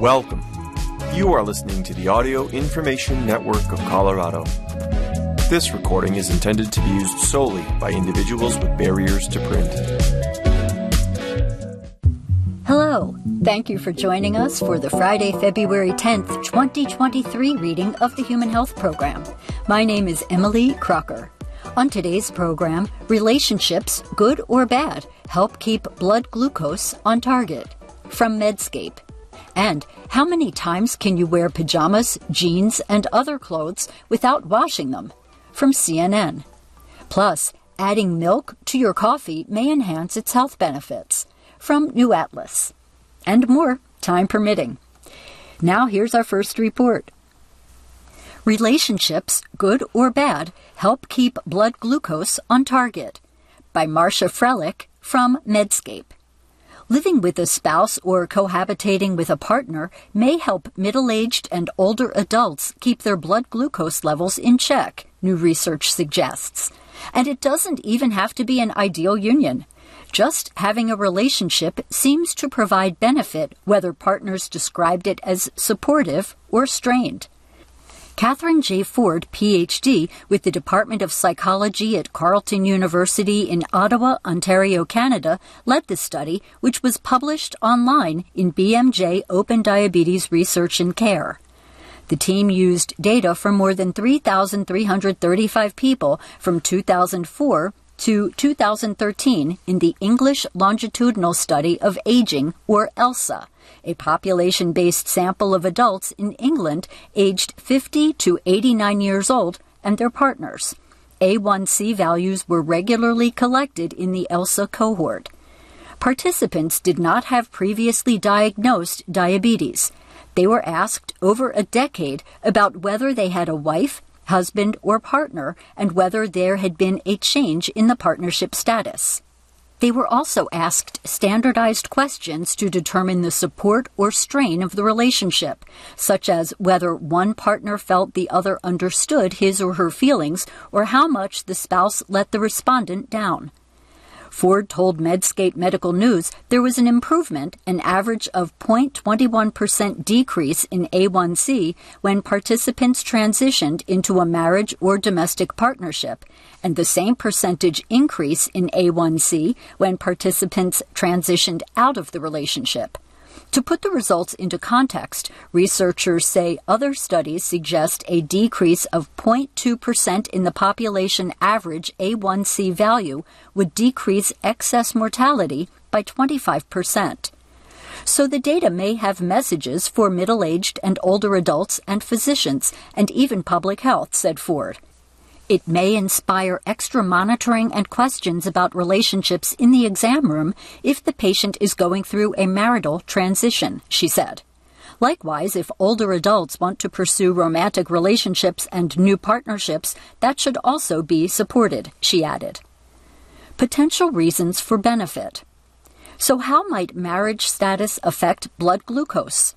Welcome. You are listening to the Audio Information Network of Colorado. This recording is intended to be used solely by individuals with barriers to print. Hello. Thank you for joining us for the Friday, February 10th, 2023 reading of the Human Health Program. My name is Emily Crocker. On today's program, relationships, good or bad, help keep blood glucose on target. From Medscape. And how many times can you wear pajamas, jeans, and other clothes without washing them? From CNN. Plus, adding milk to your coffee may enhance its health benefits. From New Atlas. And more, time permitting. Now here's our first report. Relationships, good or bad, help keep blood glucose on target. By Marcia Frellick from Medscape. Living with a spouse or cohabitating with a partner may help middle aged and older adults keep their blood glucose levels in check, new research suggests. And it doesn't even have to be an ideal union. Just having a relationship seems to provide benefit whether partners described it as supportive or strained. Catherine J. Ford, PhD, with the Department of Psychology at Carleton University in Ottawa, Ontario, Canada, led the study, which was published online in BMJ Open Diabetes Research and Care. The team used data from more than 3,335 people from 2004 to 2013 in the English Longitudinal Study of Aging, or ELSA, a population based sample of adults in England aged 50 to 89 years old and their partners. A1C values were regularly collected in the ELSA cohort. Participants did not have previously diagnosed diabetes. They were asked over a decade about whether they had a wife, husband, or partner and whether there had been a change in the partnership status. They were also asked standardized questions to determine the support or strain of the relationship, such as whether one partner felt the other understood his or her feelings or how much the spouse let the respondent down. Ford told Medscape Medical News there was an improvement, an average of 0.21% decrease in A1C when participants transitioned into a marriage or domestic partnership, and the same percentage increase in A1C when participants transitioned out of the relationship. To put the results into context, researchers say other studies suggest a decrease of 0.2% in the population average A1C value would decrease excess mortality by 25%. So the data may have messages for middle aged and older adults and physicians and even public health, said Ford. It may inspire extra monitoring and questions about relationships in the exam room if the patient is going through a marital transition, she said. Likewise, if older adults want to pursue romantic relationships and new partnerships, that should also be supported, she added. Potential reasons for benefit. So, how might marriage status affect blood glucose?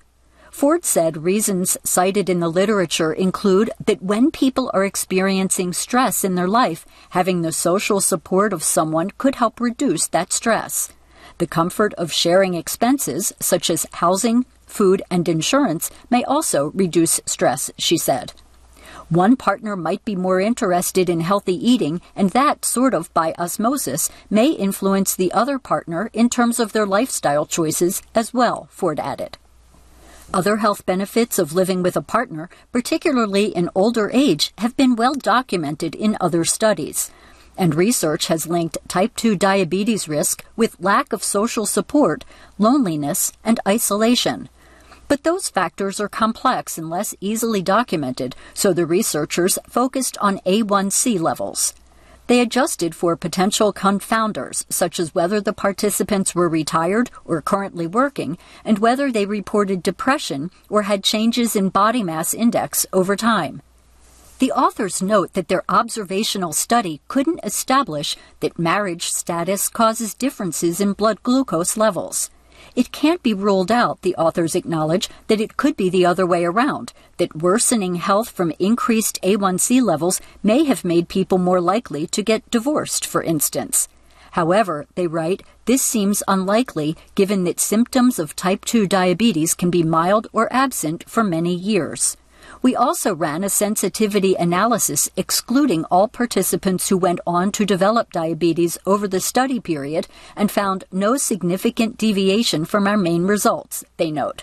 Ford said reasons cited in the literature include that when people are experiencing stress in their life, having the social support of someone could help reduce that stress. The comfort of sharing expenses, such as housing, food, and insurance, may also reduce stress, she said. One partner might be more interested in healthy eating, and that, sort of by osmosis, may influence the other partner in terms of their lifestyle choices as well, Ford added. Other health benefits of living with a partner, particularly in older age, have been well documented in other studies. And research has linked type 2 diabetes risk with lack of social support, loneliness, and isolation. But those factors are complex and less easily documented, so the researchers focused on A1C levels. They adjusted for potential confounders, such as whether the participants were retired or currently working, and whether they reported depression or had changes in body mass index over time. The authors note that their observational study couldn't establish that marriage status causes differences in blood glucose levels. It can't be ruled out, the authors acknowledge, that it could be the other way around, that worsening health from increased A1C levels may have made people more likely to get divorced, for instance. However, they write, this seems unlikely given that symptoms of type 2 diabetes can be mild or absent for many years. We also ran a sensitivity analysis excluding all participants who went on to develop diabetes over the study period and found no significant deviation from our main results, they note.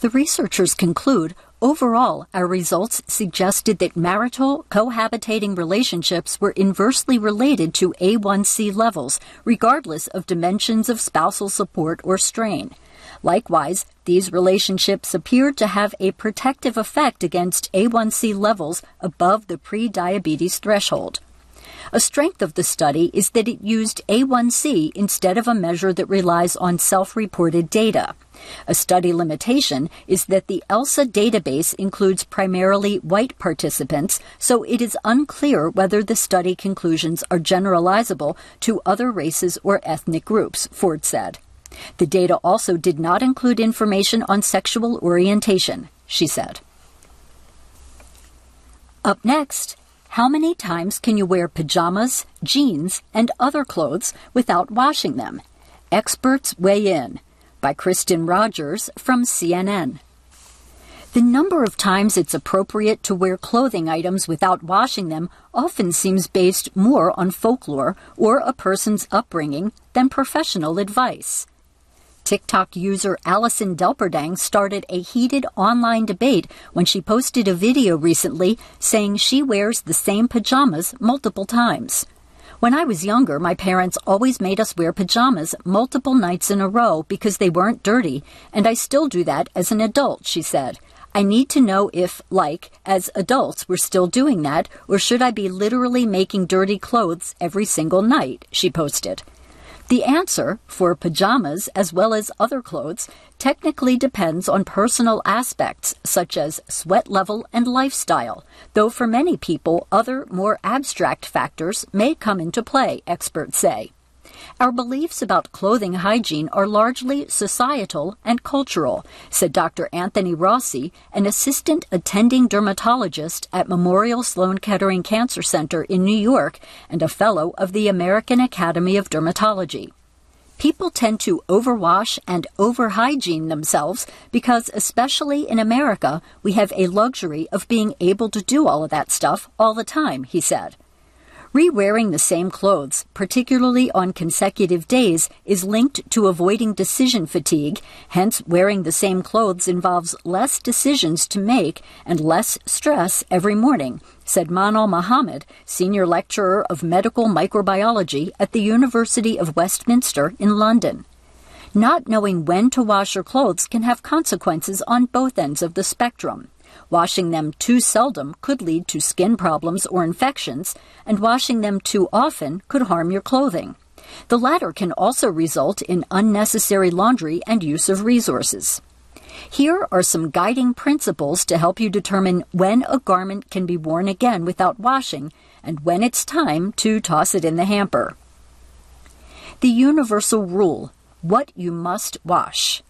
The researchers conclude overall, our results suggested that marital cohabitating relationships were inversely related to A1C levels, regardless of dimensions of spousal support or strain. Likewise, these relationships appeared to have a protective effect against A1C levels above the pre-diabetes threshold. A strength of the study is that it used A1C instead of a measure that relies on self-reported data. A study limitation is that the ELSA database includes primarily white participants, so it is unclear whether the study conclusions are generalizable to other races or ethnic groups, Ford said. The data also did not include information on sexual orientation, she said. Up next, how many times can you wear pajamas, jeans, and other clothes without washing them? Experts weigh in. By Kristen Rogers from CNN. The number of times it's appropriate to wear clothing items without washing them often seems based more on folklore or a person's upbringing than professional advice. TikTok user Allison Delperdang started a heated online debate when she posted a video recently saying she wears the same pajamas multiple times. When I was younger, my parents always made us wear pajamas multiple nights in a row because they weren't dirty, and I still do that as an adult, she said. I need to know if, like, as adults, we're still doing that, or should I be literally making dirty clothes every single night, she posted. The answer, for pajamas as well as other clothes, technically depends on personal aspects such as sweat level and lifestyle, though for many people other more abstract factors may come into play, experts say. Our beliefs about clothing hygiene are largely societal and cultural, said Dr. Anthony Rossi, an assistant attending dermatologist at Memorial Sloan Kettering Cancer Center in New York and a fellow of the American Academy of Dermatology. People tend to overwash and overhygiene themselves because, especially in America, we have a luxury of being able to do all of that stuff all the time, he said. Re-wearing the same clothes, particularly on consecutive days, is linked to avoiding decision fatigue. Hence, wearing the same clothes involves less decisions to make and less stress every morning, said Manal Mohammed, senior lecturer of medical microbiology at the University of Westminster in London. Not knowing when to wash your clothes can have consequences on both ends of the spectrum. Washing them too seldom could lead to skin problems or infections, and washing them too often could harm your clothing. The latter can also result in unnecessary laundry and use of resources. Here are some guiding principles to help you determine when a garment can be worn again without washing and when it's time to toss it in the hamper. The universal rule what you must wash.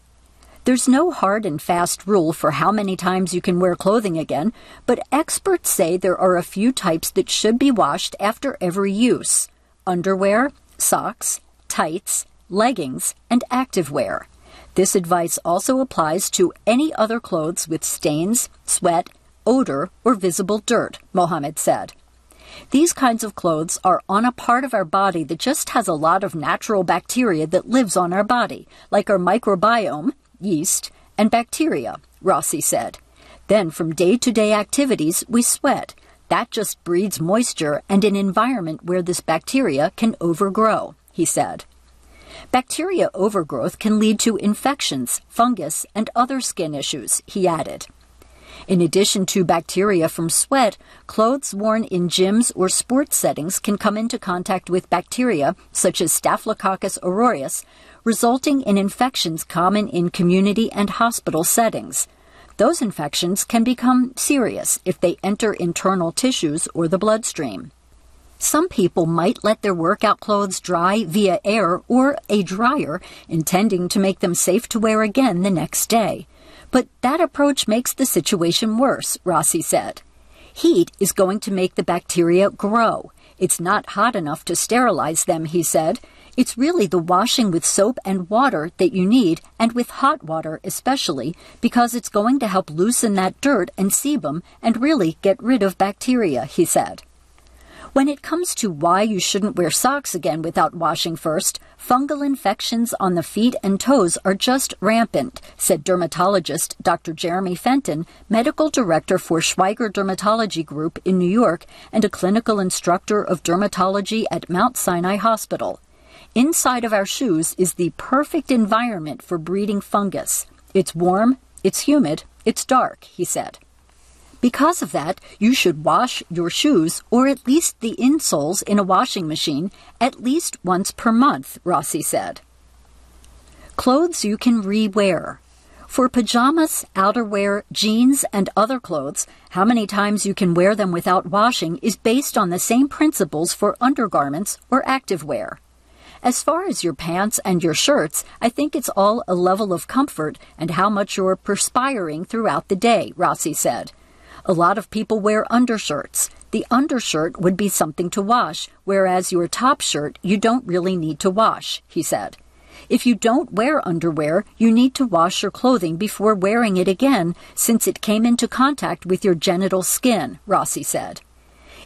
There's no hard and fast rule for how many times you can wear clothing again, but experts say there are a few types that should be washed after every use underwear, socks, tights, leggings, and activewear. This advice also applies to any other clothes with stains, sweat, odor, or visible dirt, Mohammed said. These kinds of clothes are on a part of our body that just has a lot of natural bacteria that lives on our body, like our microbiome, yeast, and bacteria, Rossi said. Then, from day to day activities, we sweat. That just breeds moisture and an environment where this bacteria can overgrow, he said. Bacteria overgrowth can lead to infections, fungus, and other skin issues, he added. In addition to bacteria from sweat, clothes worn in gyms or sports settings can come into contact with bacteria such as Staphylococcus aureus, resulting in infections common in community and hospital settings. Those infections can become serious if they enter internal tissues or the bloodstream. Some people might let their workout clothes dry via air or a dryer, intending to make them safe to wear again the next day. But that approach makes the situation worse, Rossi said. Heat is going to make the bacteria grow. It's not hot enough to sterilize them, he said. It's really the washing with soap and water that you need, and with hot water especially, because it's going to help loosen that dirt and sebum and really get rid of bacteria, he said. When it comes to why you shouldn't wear socks again without washing first, fungal infections on the feet and toes are just rampant, said dermatologist Dr. Jeremy Fenton, medical director for Schweiger Dermatology Group in New York and a clinical instructor of dermatology at Mount Sinai Hospital. Inside of our shoes is the perfect environment for breeding fungus. It's warm, it's humid, it's dark, he said. Because of that, you should wash your shoes, or at least the insoles, in a washing machine at least once per month, Rossi said. Clothes you can re-wear. For pajamas, outerwear, jeans, and other clothes, how many times you can wear them without washing is based on the same principles for undergarments or activewear. As far as your pants and your shirts, I think it's all a level of comfort and how much you're perspiring throughout the day, Rossi said. A lot of people wear undershirts. The undershirt would be something to wash, whereas your top shirt you don't really need to wash, he said. If you don't wear underwear, you need to wash your clothing before wearing it again since it came into contact with your genital skin, Rossi said.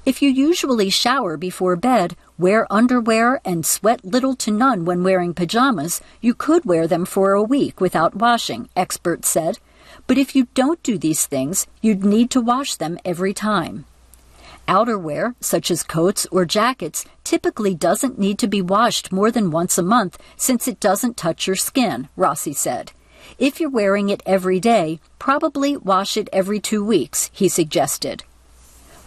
If you usually shower before bed, wear underwear, and sweat little to none when wearing pajamas, you could wear them for a week without washing, experts said. But if you don't do these things, you'd need to wash them every time. Outerwear, such as coats or jackets, typically doesn't need to be washed more than once a month since it doesn't touch your skin, Rossi said. If you're wearing it every day, probably wash it every two weeks, he suggested.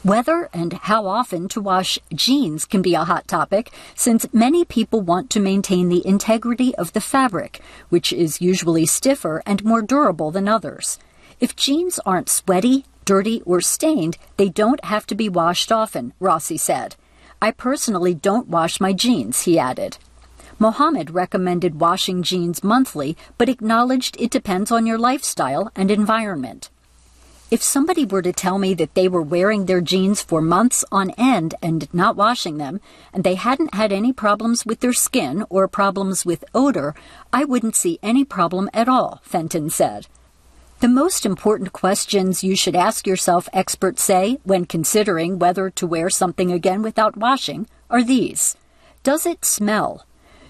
Whether and how often to wash jeans can be a hot topic since many people want to maintain the integrity of the fabric, which is usually stiffer and more durable than others. If jeans aren't sweaty, dirty, or stained, they don't have to be washed often, Rossi said. I personally don't wash my jeans, he added. Mohammed recommended washing jeans monthly, but acknowledged it depends on your lifestyle and environment. If somebody were to tell me that they were wearing their jeans for months on end and not washing them, and they hadn't had any problems with their skin or problems with odor, I wouldn't see any problem at all, Fenton said. The most important questions you should ask yourself, experts say, when considering whether to wear something again without washing are these. Does it smell?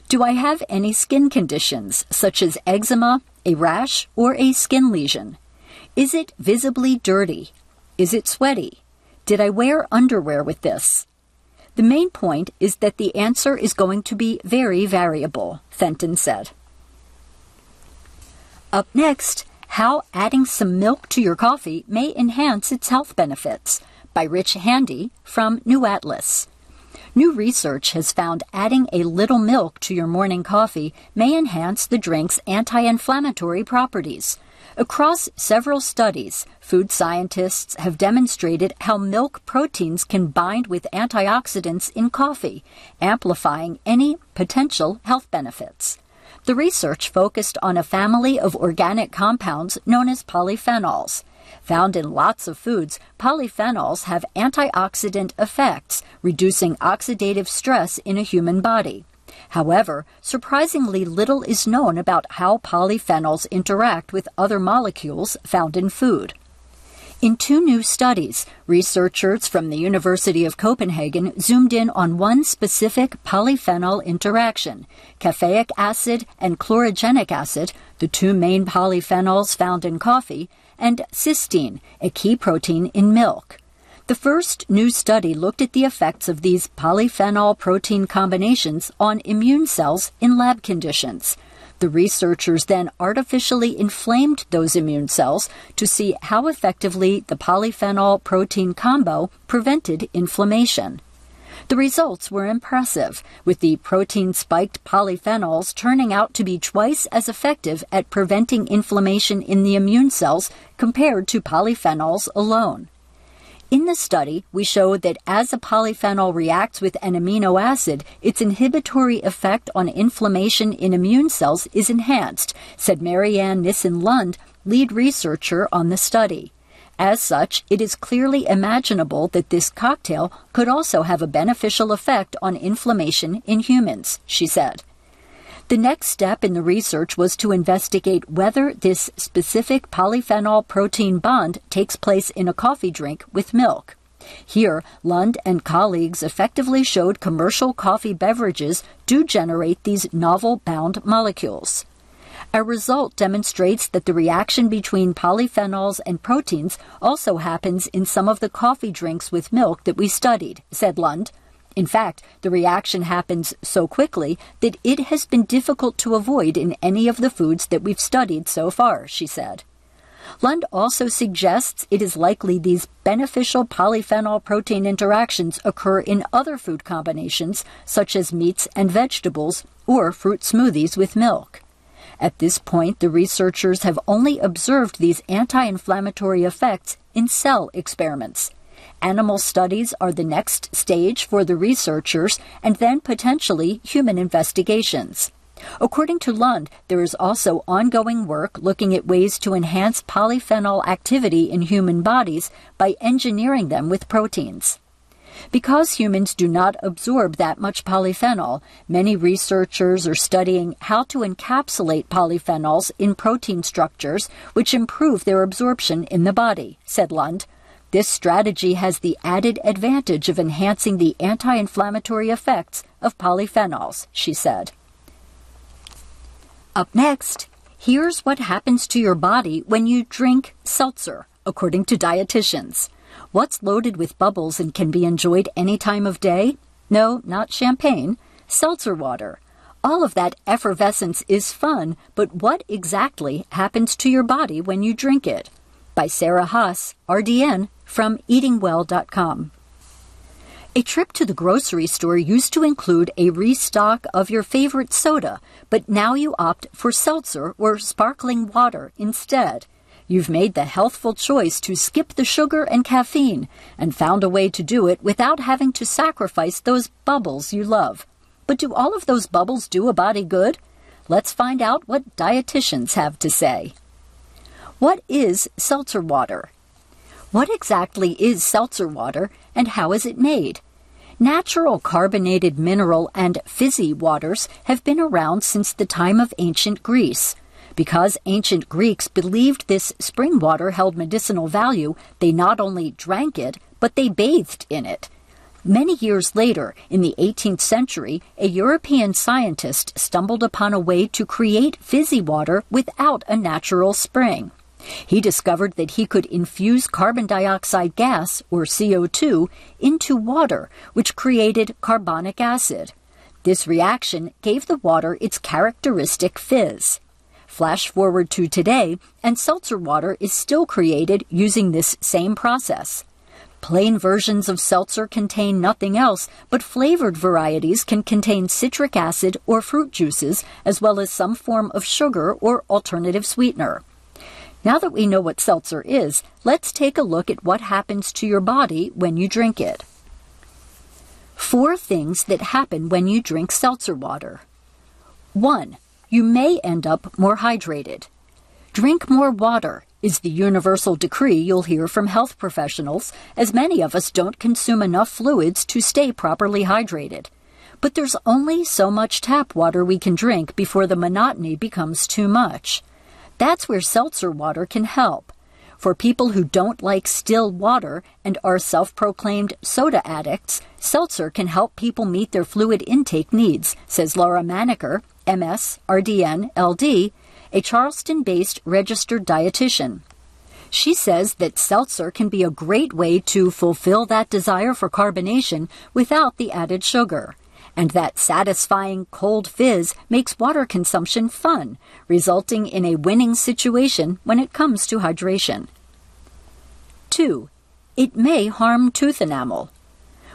Do I have any skin conditions, such as eczema, a rash, or a skin lesion? Is it visibly dirty? Is it sweaty? Did I wear underwear with this? The main point is that the answer is going to be very variable, Fenton said. Up next, how adding some milk to your coffee may enhance its health benefits by Rich Haridy from New Atlas. New research has found adding a little milk to your morning coffee may enhance the drink's anti inflammatory properties. Across several studies, food scientists have demonstrated how milk proteins can bind with antioxidants in coffee, amplifying any potential health benefits. The research focused on a family of organic compounds known as polyphenols. Found in lots of foods, polyphenols have antioxidant effects, reducing oxidative stress in a human body. However, surprisingly little is known about how polyphenols interact with other molecules found in food. In two new studies, researchers from the University of Copenhagen zoomed in on one specific polyphenol interaction, caffeic acid and chlorogenic acid, the two main polyphenols found in coffee, and cysteine, a key protein in milk. The first new study looked at the effects of these polyphenol protein combinations on immune cells in lab conditions. The researchers then artificially inflamed those immune cells to see how effectively the polyphenol protein combo prevented inflammation. The results were impressive, with the protein spiked polyphenols turning out to be twice as effective at preventing inflammation in the immune cells compared to polyphenols alone. In the study, we showed that as a polyphenol reacts with an amino acid, its inhibitory effect on inflammation in immune cells is enhanced, said Marianne Nissen Lund, lead researcher on the study. As such, it is clearly imaginable that this cocktail could also have a beneficial effect on inflammation in humans, she said. The next step in the research was to investigate whether this specific polyphenol protein bond takes place in a coffee drink with milk. Here, Lund and colleagues effectively showed commercial coffee beverages do generate these novel bound molecules. A result demonstrates that the reaction between polyphenols and proteins also happens in some of the coffee drinks with milk that we studied, said Lund. In fact, the reaction happens so quickly that it has been difficult to avoid in any of the foods that we've studied so far, she said. Lund also suggests it is likely these beneficial polyphenol protein interactions occur in other food combinations, such as meats and vegetables or fruit smoothies with milk. At this point, the researchers have only observed these anti inflammatory effects in cell experiments. Animal studies are the next stage for the researchers and then potentially human investigations. According to Lund, there is also ongoing work looking at ways to enhance polyphenol activity in human bodies by engineering them with proteins. Because humans do not absorb that much polyphenol, many researchers are studying how to encapsulate polyphenols in protein structures which improve their absorption in the body, said Lund. This strategy has the added advantage of enhancing the anti inflammatory effects of polyphenols, she said. Up next, here's what happens to your body when you drink seltzer, according to dietitians. What's loaded with bubbles and can be enjoyed any time of day? No, not champagne. Seltzer water. All of that effervescence is fun, but what exactly happens to your body when you drink it? By Sarah Haas, RDN, from eatingwell.com. A trip to the grocery store used to include a restock of your favorite soda, but now you opt for seltzer or sparkling water instead. You've made the healthful choice to skip the sugar and caffeine and found a way to do it without having to sacrifice those bubbles you love. But do all of those bubbles do a body good? Let's find out what dietitians have to say. What is seltzer water? What exactly is seltzer water and how is it made? Natural carbonated mineral and fizzy waters have been around since the time of ancient Greece. Because ancient Greeks believed this spring water held medicinal value, they not only drank it, but they bathed in it. Many years later, in the 18th century, a European scientist stumbled upon a way to create fizzy water without a natural spring. He discovered that he could infuse carbon dioxide gas, or CO2, into water, which created carbonic acid. This reaction gave the water its characteristic fizz. Flash forward to today, and seltzer water is still created using this same process. Plain versions of seltzer contain nothing else, but flavored varieties can contain citric acid or fruit juices, as well as some form of sugar or alternative sweetener. Now that we know what seltzer is, let's take a look at what happens to your body when you drink it. Four things that happen when you drink seltzer water. 1 you may end up more hydrated. Drink more water is the universal decree you'll hear from health professionals, as many of us don't consume enough fluids to stay properly hydrated. But there's only so much tap water we can drink before the monotony becomes too much. That's where seltzer water can help. For people who don't like still water and are self proclaimed soda addicts, seltzer can help people meet their fluid intake needs, says Laura Manaker, MS, RDN, LD, a Charleston based registered dietitian. She says that seltzer can be a great way to fulfill that desire for carbonation without the added sugar, and that satisfying cold fizz makes water consumption fun, resulting in a winning situation when it comes to hydration. 2. It may harm tooth enamel.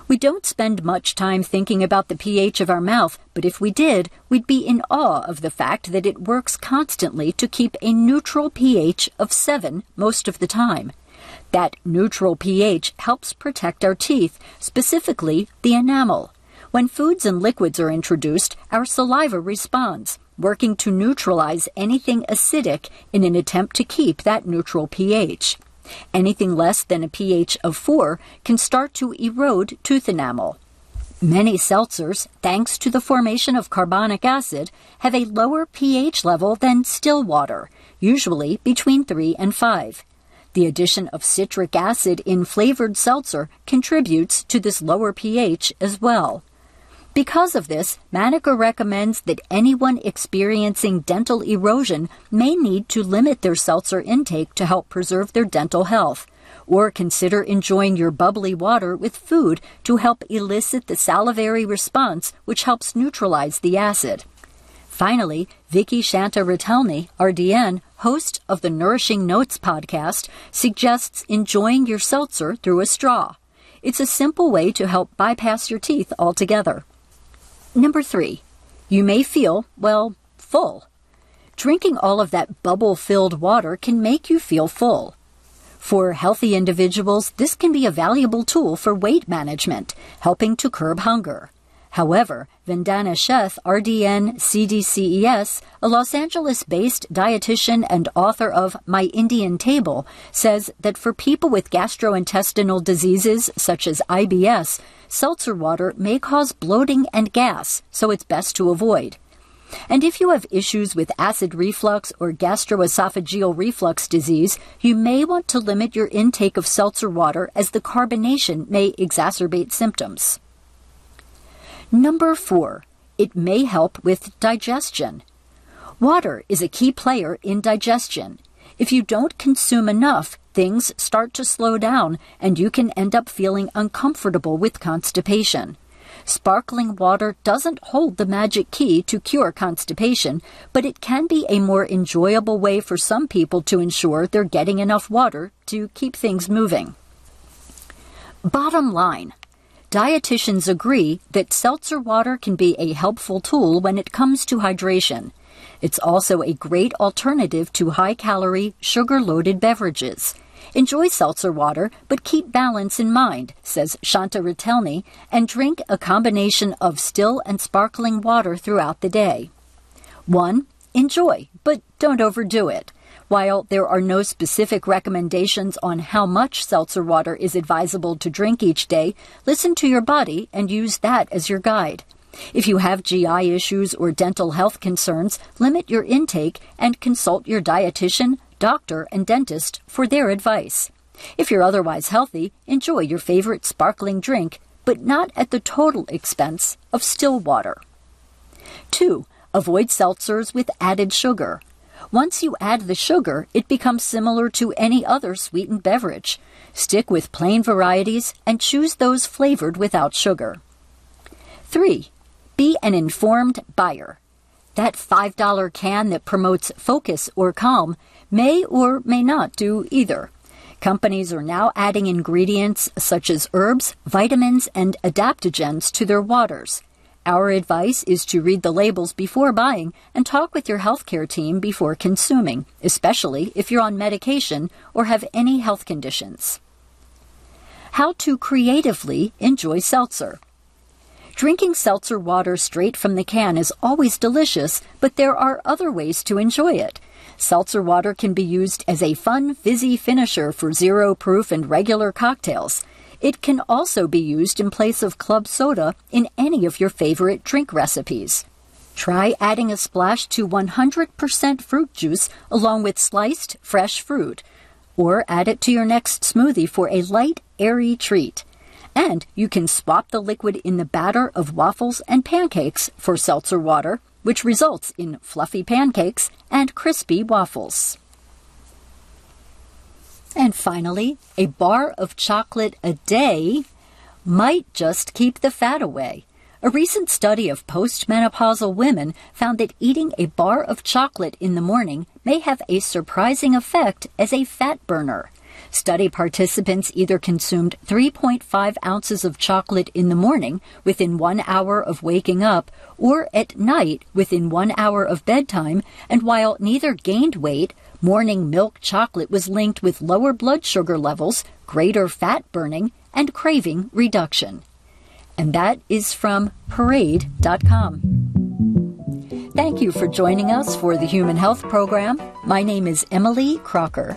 We don't spend much time thinking about the pH of our mouth, but if we did, we'd be in awe of the fact that it works constantly to keep a neutral pH of 7 most of the time. That neutral pH helps protect our teeth, specifically the enamel. When foods and liquids are introduced, our saliva responds, working to neutralize anything acidic in an attempt to keep that neutral pH. Anything less than a pH of 4 can start to erode tooth enamel. Many seltzers, thanks to the formation of carbonic acid, have a lower pH level than still water, usually between 3 and 5. The addition of citric acid in flavored seltzer contributes to this lower pH as well. Because of this, Manaker recommends that anyone experiencing dental erosion may need to limit their seltzer intake to help preserve their dental health or consider enjoying your bubbly water with food to help elicit the salivary response, which helps neutralize the acid. Finally, Vicky Shanta Retelny, RDN, host of the Nourishing Notes podcast, suggests enjoying your seltzer through a straw. It's a simple way to help bypass your teeth altogether. Number three, you may feel, well, full. Drinking all of that bubble filled water can make you feel full. For healthy individuals, this can be a valuable tool for weight management, helping to curb hunger. However, Vandana Sheth, RDN CDCES, a Los Angeles based dietitian and author of My Indian Table, says that for people with gastrointestinal diseases such as IBS, seltzer water may cause bloating and gas, so it's best to avoid. And if you have issues with acid reflux or gastroesophageal reflux disease, you may want to limit your intake of seltzer water as the carbonation may exacerbate symptoms. Number four, it may help with digestion. Water is a key player in digestion. If you don't consume enough, things start to slow down and you can end up feeling uncomfortable with constipation. Sparkling water doesn't hold the magic key to cure constipation, but it can be a more enjoyable way for some people to ensure they're getting enough water to keep things moving. Bottom line dietitians agree that seltzer water can be a helpful tool when it comes to hydration. It's also a great alternative to high calorie, sugar loaded beverages. Enjoy seltzer water, but keep balance in mind, says Shanta Retelny, and drink a combination of still and sparkling water throughout the day. 1. Enjoy, but don't overdo it. While there are no specific recommendations on how much seltzer water is advisable to drink each day, listen to your body and use that as your guide. If you have GI issues or dental health concerns, limit your intake and consult your dietitian, doctor, and dentist for their advice. If you're otherwise healthy, enjoy your favorite sparkling drink, but not at the total expense of still water. 2. Avoid seltzers with added sugar. Once you add the sugar, it becomes similar to any other sweetened beverage. Stick with plain varieties and choose those flavored without sugar. 3. Be an informed buyer. That $5 can that promotes focus or calm may or may not do either. Companies are now adding ingredients such as herbs, vitamins, and adaptogens to their waters. Our advice is to read the labels before buying and talk with your healthcare team before consuming, especially if you're on medication or have any health conditions. How to creatively enjoy seltzer. Drinking seltzer water straight from the can is always delicious, but there are other ways to enjoy it. Seltzer water can be used as a fun, fizzy finisher for zero proof and regular cocktails. It can also be used in place of club soda in any of your favorite drink recipes. Try adding a splash to 100% fruit juice along with sliced fresh fruit, or add it to your next smoothie for a light, airy treat. And you can swap the liquid in the batter of waffles and pancakes for seltzer water which results in fluffy pancakes and crispy waffles. And finally, a bar of chocolate a day might just keep the fat away. A recent study of postmenopausal women found that eating a bar of chocolate in the morning may have a surprising effect as a fat burner. Study participants either consumed 3.5 ounces of chocolate in the morning within one hour of waking up or at night within one hour of bedtime, and while neither gained weight, morning milk chocolate was linked with lower blood sugar levels, greater fat burning, and craving reduction. And that is from parade.com. Thank you for joining us for the Human Health Program. My name is Emily Crocker.